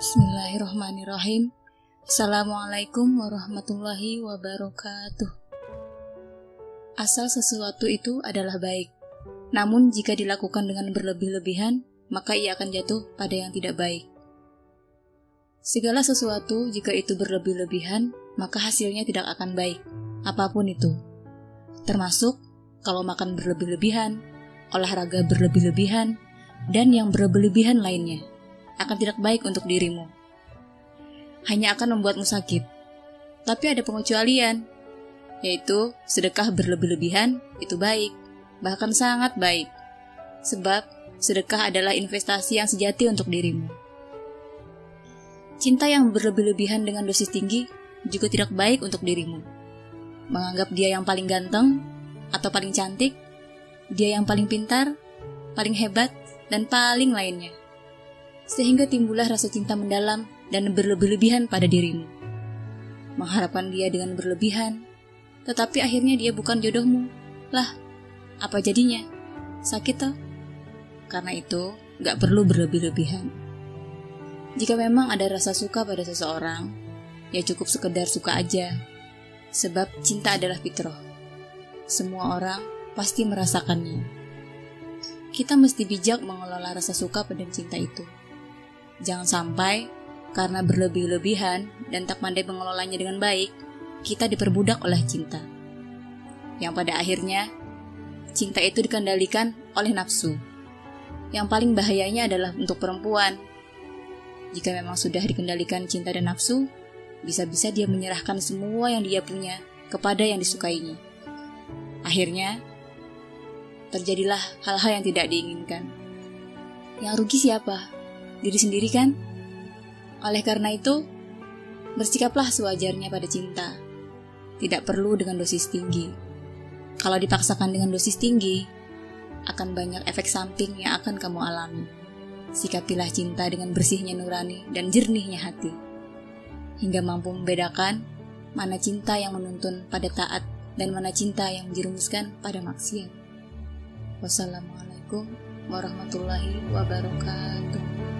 Bismillahirrahmanirrahim. Assalamualaikum warahmatullahi wabarakatuh. Asal sesuatu itu adalah baik. Namun jika dilakukan dengan berlebih-lebihan, maka ia akan jatuh pada yang tidak baik. Segala sesuatu jika itu berlebih-lebihan, maka hasilnya tidak akan baik, apa pun itu. Termasuk kalau makan berlebih-lebihan, olahraga berlebih-lebihan, dan yang berlebih-lebihan lainnya akan tidak baik untuk dirimu. Hanya akan membuatmu sakit. Tapi ada pengecualian, yaitu sedekah berlebih-lebihan itu baik, bahkan sangat baik. Sebab sedekah adalah investasi yang sejati untuk dirimu. Cinta yang berlebih-lebihan dengan dosis tinggi juga tidak baik untuk dirimu. Menganggap dia yang paling ganteng atau paling cantik, dia yang paling pintar, paling hebat, dan paling lainnya sehingga timbullah rasa cinta mendalam dan berlebih-lebihan pada dirimu. Mengharapkan dia dengan berlebihan, tetapi akhirnya dia bukan jodohmu. Lah, apa jadinya? Sakit toh? Karena itu, gak perlu berlebih-lebihan. Jika memang ada rasa suka pada seseorang, ya cukup sekedar suka aja. Sebab cinta adalah fitrah. Semua orang pasti merasakannya. Kita mesti bijak mengelola rasa suka pada cinta itu. Jangan sampai karena berlebih-lebihan dan tak pandai mengelolanya dengan baik, kita diperbudak oleh cinta. Yang pada akhirnya, cinta itu dikendalikan oleh nafsu. Yang paling bahayanya adalah untuk perempuan. Jika memang sudah dikendalikan cinta dan nafsu, bisa-bisa dia menyerahkan semua yang dia punya kepada yang disukainya. Akhirnya, terjadilah hal-hal yang tidak diinginkan. Yang rugi siapa? Diri sendiri kan? Oleh karena itu, bersikaplah sewajarnya pada cinta. Tidak perlu dengan dosis tinggi. Kalau dipaksakan dengan dosis tinggi, akan banyak efek samping yang akan kamu alami. Sikapilah cinta dengan bersihnya nurani dan jernihnya hati. Hingga mampu membedakan mana cinta yang menuntun pada taat dan mana cinta yang menjerumuskan pada maksiat. Wassalamualaikum warahmatullahi wabarakatuh.